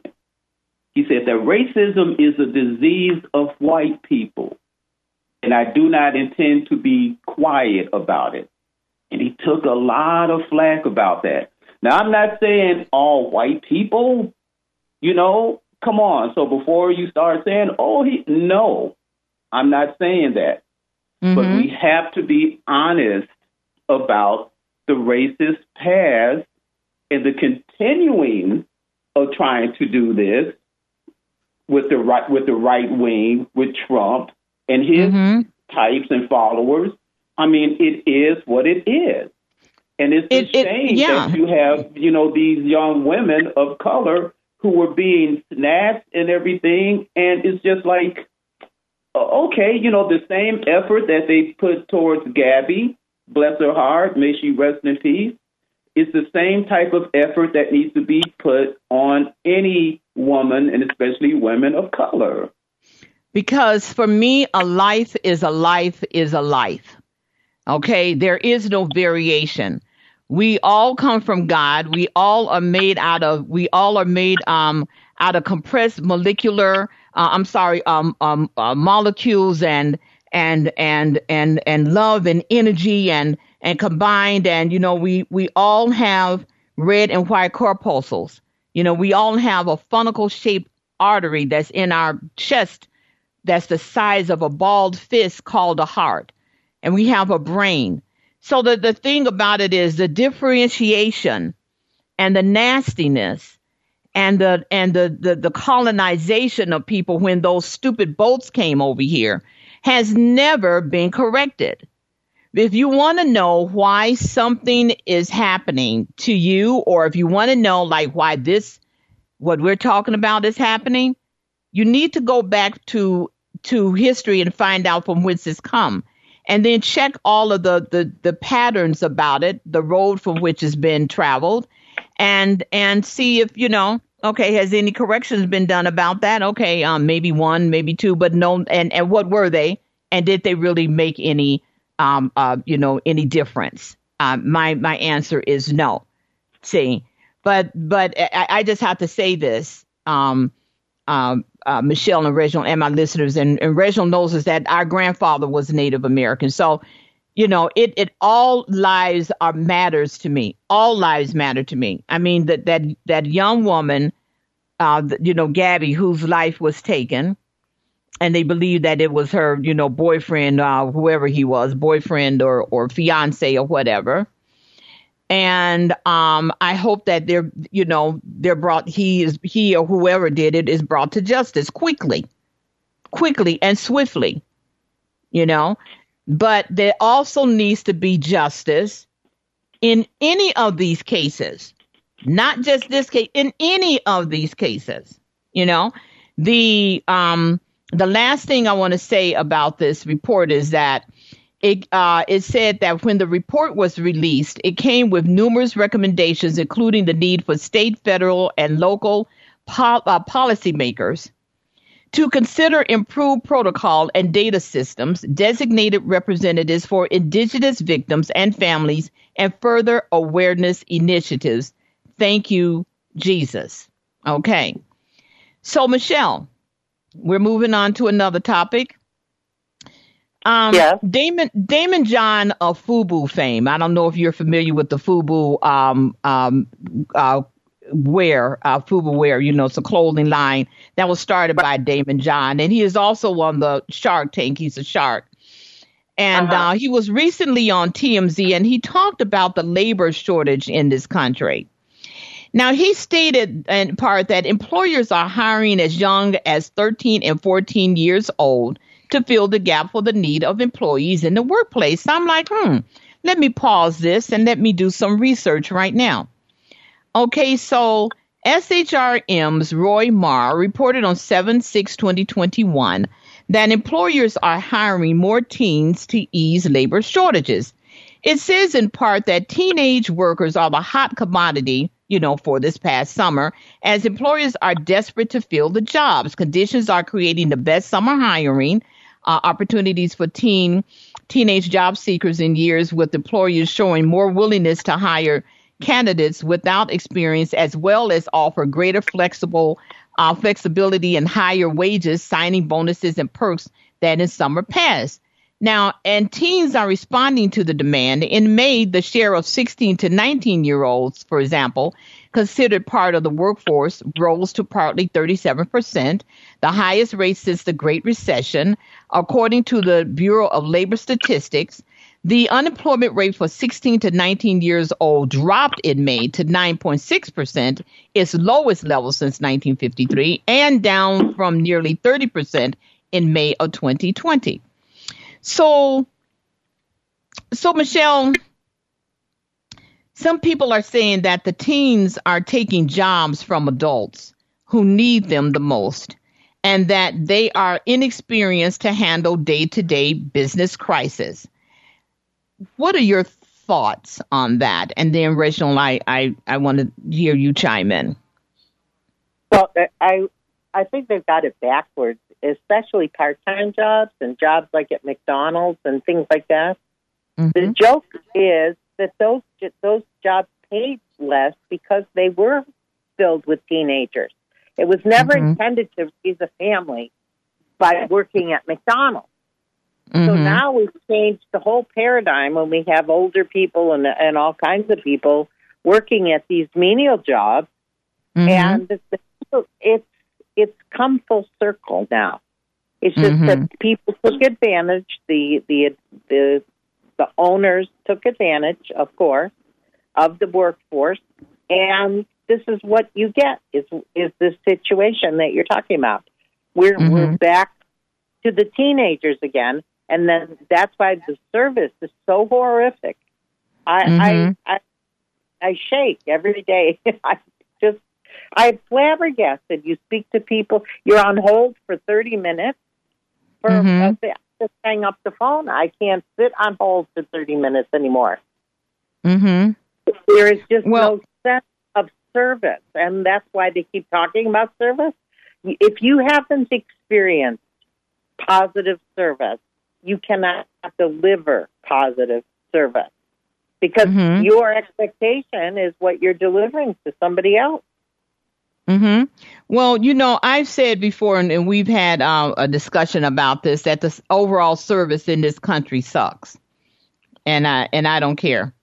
He said that racism is a disease of white people, and I do not intend to be quiet about it. And he took a lot of flack about that. Now, I'm not saying all white people you know, come on. So before you start saying, oh, he, no, I'm not saying that. Mm-hmm. But we have to be honest about the racist past and the continuing of trying to do this with the right with the right wing, with Trump and his mm-hmm. types and followers. I mean, it is what it is. And it's it, a shame it, yeah. that you have, you know, these young women of color who were being snatched and everything. And it's just like, uh, okay, you know, the same effort that they put towards Gabby, bless her heart, may she rest in peace, it's the same type of effort that needs to be put on any woman, and especially women of color. Because for me, a life is a life is a life. Okay, there is no variation. We all come from God. We all are made out of. We all are made um, out of compressed molecular. Uh, I'm sorry, um, um, uh, molecules and and and and and love and energy and and combined. And you know, we we all have red and white corpuscles. You know, we all have a funnel shaped artery that's in our chest that's the size of a balled fist called a heart. And we have a brain. So the, the thing about it is the differentiation and the nastiness and the and the, the, the colonization of people when those stupid boats came over here has never been corrected. If you want to know why something is happening to you, or if you want to know like why this what we're talking about is happening, you need to go back to to history and find out from whence it's come. And then check all of the, the, the patterns about it, the road from which has been traveled, and and see if, you know, okay, has any corrections been done about that? Okay, um, maybe one, maybe two, but no and, and what were they? And did they really make any um uh you know any difference? Uh, my my answer is no. See, but but I, I just have to say this. Um, um, uh, Michelle and Reginald and my listeners, and, and Reginald knows is that our grandfather was Native American. So, you know, it it all lives are matters to me. All lives matter to me. I mean that that that young woman, uh, you know, Gabby, whose life was taken, and they believe that it was her, you know, boyfriend, uh, whoever he was, boyfriend or or fiance or whatever and um, I hope that they're, you know, they're brought. He is he or whoever did it is brought to justice quickly, quickly and swiftly. You know, but there also needs to be justice in any of these cases, not just this case. In any of these cases, you know, the um the last thing I want to say about this report is that it, uh, it said that when the report was released, it came with numerous recommendations, including the need for state, federal, and local uh, policymakers to consider improved protocol and data systems, designated representatives for indigenous victims and families, and further awareness initiatives. Thank you, Jesus. Okay. So, Michelle, we're moving on to another topic. Um, yeah. Daymond Daymond John of FUBU fame. I don't know if you're familiar with the FUBU um, um, uh, wear, uh, FUBU wear. You know, it's a clothing line that was started by Daymond John, and he is also on the Shark Tank. He's a shark. And uh-huh. uh, he was recently on TMZ, and he talked about the labor shortage in this country. Now, he stated in part that employers are hiring as young as 13 and 14 years old to fill the gap for the need of employees in the workplace. So I'm like, hmm, let me pause this and let me do some research right now. Okay, so SHRM's Roy Maurer reported on 7 6 2021 that employers are hiring more teens to ease labor shortages. It says in part that teenage workers are the hot commodity, you know, for this past summer, as employers are desperate to fill the jobs. Conditions are creating the best summer hiring uh, opportunities for teen teenage job seekers in years with employers showing more willingness to hire candidates without experience as well as offer greater flexible uh, flexibility and higher wages signing bonuses and perks than in summer past. Now and teens are responding to the demand. In may the share of 16 to 19 year olds for example considered part of the workforce rose to partly 37%, the highest rate since the Great Recession. According to the Bureau of Labor Statistics, the unemployment rate for 16 to 19 years old dropped in May to 9.6%, its lowest level since 1953, and down from nearly 30% in May of 2020. So, so Michelle, some people are saying that the teens are taking jobs from adults who need them the most and that they are inexperienced to handle day to day business crisis. What are your thoughts on that? And then, Reginald, I, I, I want to hear you chime in. Well, I, I think they've got it backwards, especially part time jobs and jobs like at McDonald's and things like that. Mm-hmm. The joke is that those those jobs paid less because they were filled with teenagers. It was never mm-hmm. intended to raise a family by working at McDonald's. Mm-hmm. So now we've changed the whole paradigm when we have older people and and all kinds of people working at these menial jobs, mm-hmm. and it's, it's it's come full circle now. It's just mm-hmm. that people took advantage. The the the the owners took advantage, of course, of the workforce, and this is what you get is is this situation that you're talking about. We're mm-hmm. we're back to the teenagers again, and then that's why the service is so horrific. I mm-hmm. I, I I shake every day. I just I'm flabbergasted. You speak to people, you're on hold for 30 minutes for mm-hmm. just hang up the phone. I can't sit on hold for 30 minutes anymore. Mm-hmm. There is just well, no sense of service, and that's why they keep talking about service. If you haven't experienced positive service, you cannot deliver positive service because mm-hmm. your expectation is what you're delivering to somebody else. Hmm. Well, you know, I've said before, and, and we've had uh, a discussion about this that the overall service in this country sucks, and I and I don't care.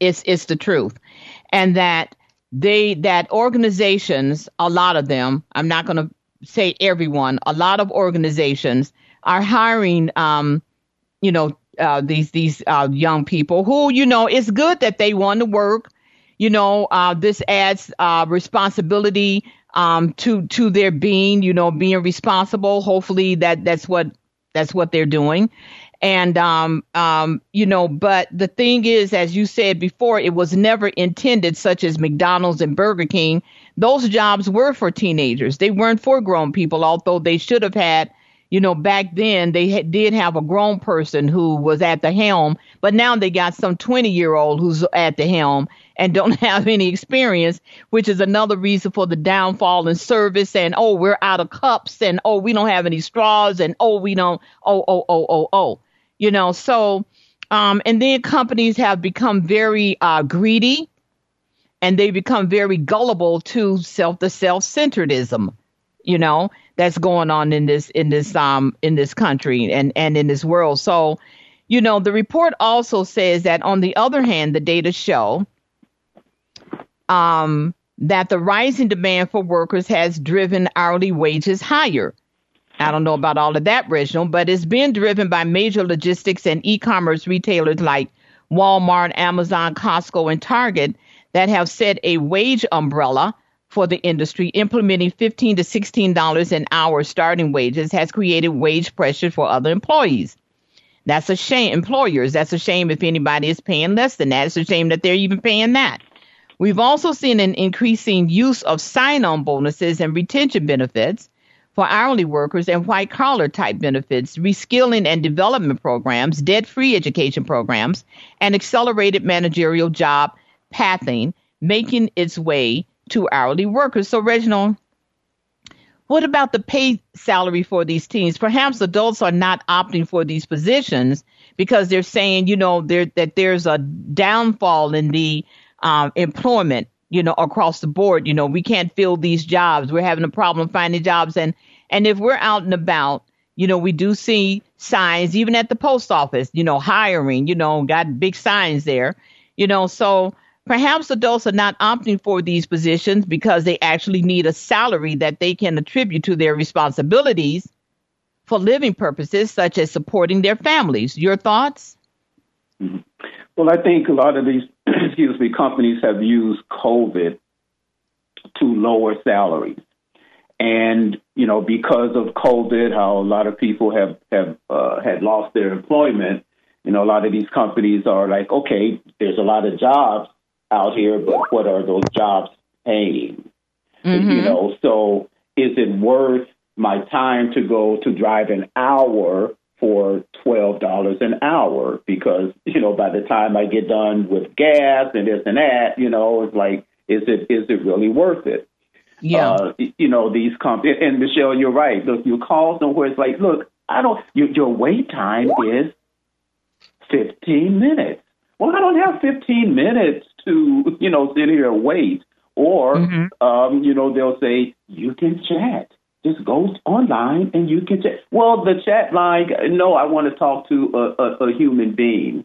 It's it's the truth, and that they that organizations, a lot of them, I'm not going to say everyone, a lot of organizations are hiring, um, you know, uh, these these uh, young people who, you know, it's good that they want to work you know, uh, this adds uh, responsibility um, to to their being, you know, being responsible. Hopefully that that's what that's what they're doing. And um, um, you know, but the thing is, as you said before, it was never intended, such as McDonald's and Burger King. Those jobs were for teenagers. They weren't for grown people, although they should have had you know, back then they did have a grown person who was at the helm, but now they got some 20 year old who's at the helm and don't have any experience, which is another reason for the downfall in service. And oh, we're out of cups, and oh, we don't have any straws, and oh, we don't, oh, oh, oh, oh, oh, you know, so. Um, and then companies have become very uh, greedy and they become very gullible to self the self-centeredism you know that's going on in this in this um in this country and and in this world. So, you know, the report also says that on the other hand, the data show um that the rising demand for workers has driven hourly wages higher. I don't know about all of that, Reginald, but it's been driven by major logistics and e-commerce retailers like Walmart, Amazon, Costco, and Target that have set a wage umbrella for the industry, implementing 15 to $16 an hour starting wages has created wage pressure for other employees. That's a shame. Employers, that's a shame if anybody is paying less than that. It's a shame that they're even paying that. We've also seen an increasing use of sign on bonuses and retention benefits for hourly workers and white collar type benefits, reskilling and development programs, debt free education programs, and accelerated managerial job pathing making its way to hourly workers. So, Reginald, what about the pay salary for these teens? Perhaps adults are not opting for these positions because they're saying, you know, that there's a downfall in the um, employment, you know, across the board. You know, we can't fill these jobs. We're having a problem finding jobs, and and if we're out and about, you know, we do see signs even at the post office. You know, hiring. You know, got big signs there. You know, so Perhaps adults are not opting for these positions because they actually need a salary that they can attribute to their responsibilities for living purposes, such as supporting their families. Your thoughts? Mm-hmm. Well, I think a lot of these, excuse me, companies have used COVID to lower salaries. And you know, because of COVID, how a lot of people have have uh, had lost their employment. You know, a lot of these companies are like, okay, there's a lot of jobs, out here, but what are those jobs paying? Mm-hmm. You know, so is it worth my time to go to drive an hour for twelve dollars an hour because you know by the time I get done with gas and this and that, you know, it's like, is it is it really worth it? Yeah. Uh, you know these companies, and Michelle, you're right. Look, you call somewhere, it's like, look, I don't. Your, your wait time is fifteen minutes. Well, I don't have fifteen minutes to you know sit here and wait. Or, mm-hmm. um, you know, they'll say you can chat just go online and you can chat. Well, the chat line, no, I want to talk to a, a, a human being.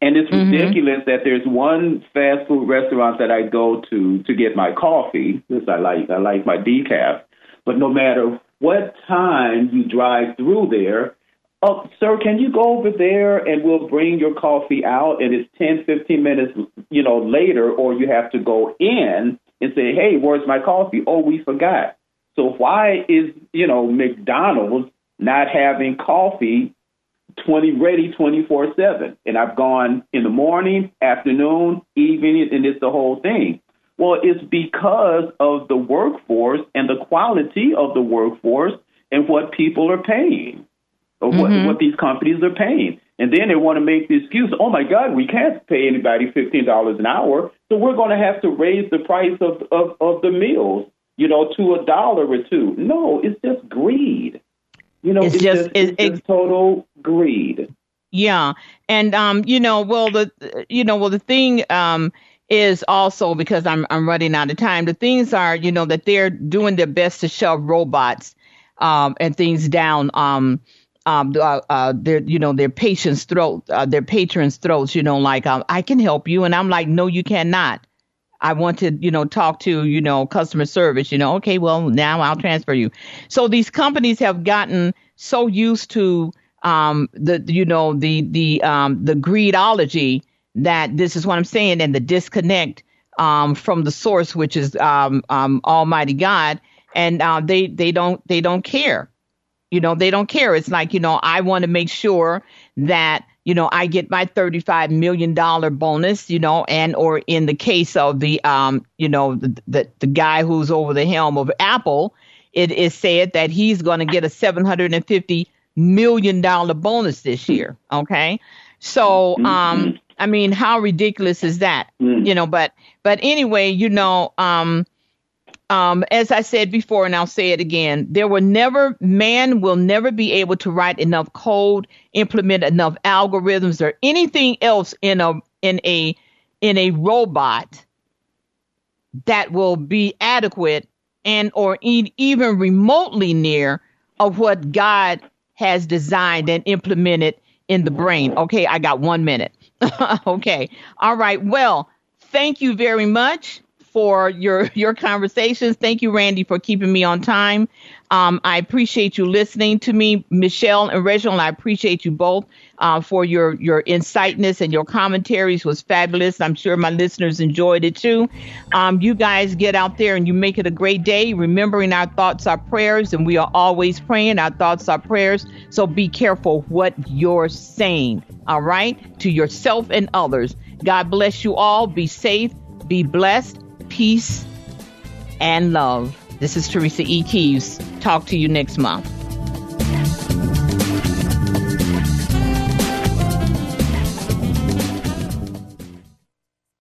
And it's mm-hmm. ridiculous that there's one fast food restaurant that I go to to get my coffee because I like I like my decaf. But no matter what time you drive through there, oh, sir, can you go over there and we'll bring your coffee out? And it's ten, fifteen minutes, you know, later, or you have to go in and say, hey, where's my coffee? Oh, we forgot. So why is, you know, McDonald's not having coffee 20 ready 24 7? And I've gone in the morning, afternoon, evening, and it's the whole thing. Well, it's because of the workforce and the quality of the workforce and what people are paying, or mm-hmm. what, what these companies are paying. And then they want to make the excuse, oh my God, we can't pay anybody $15 an hour, so we're going to have to raise the price of, of, of the meals you know, to a dollar or two. No, it's just greed. You know, it's, it's just, it's, it's just total greed. Yeah, and um, you know, well, the you know, well, the thing um is also because I'm I'm running out of time. The things are, you know, that they're doing their best to shove robots um and things down um um uh, uh their you know their patients throat uh, their patrons throats you know like um, I can help you and I'm like no you cannot I want to, you know, talk to, you know, customer service, you know, okay, well, now I'll transfer you. So these companies have gotten so used to um, the, you know, the, the, um, the greedology that this is what I'm saying and the disconnect um, from the source, which is um, um, Almighty God. And uh, they, they don't, they don't care. You know, they don't care. It's like, you know, I want to make sure that you know, I get my $35 million bonus, you know, and, or in the case of the, um, you know, the, the, the guy who's over the helm of Apple, it is said that he's going to get a $750 million bonus this year. Okay. So, um, I mean, how ridiculous is that? Mm. You know, but, but anyway, you know, um, um, as I said before, and I'll say it again, there will never, man will never be able to write enough code, implement enough algorithms or anything else in a, in a, in a robot that will be adequate and or e- even remotely near of what God has designed and implemented in the brain. Okay, I got one minute. okay. All right. Well, thank you very much for your your conversations. Thank you, Randy, for keeping me on time. Um, I appreciate you listening to me, Michelle and Reginald. I appreciate you both uh, for your your insightness and your commentaries was fabulous. I'm sure my listeners enjoyed it too. Um, you guys get out there and you make it a great day. Remembering our thoughts are prayers, and we are always praying. Our thoughts are prayers. So be careful what you're saying. All right, to yourself and others. God bless you all. Be safe. Be blessed peace, and love. This is Teresa E. Keeves. Talk to you next month.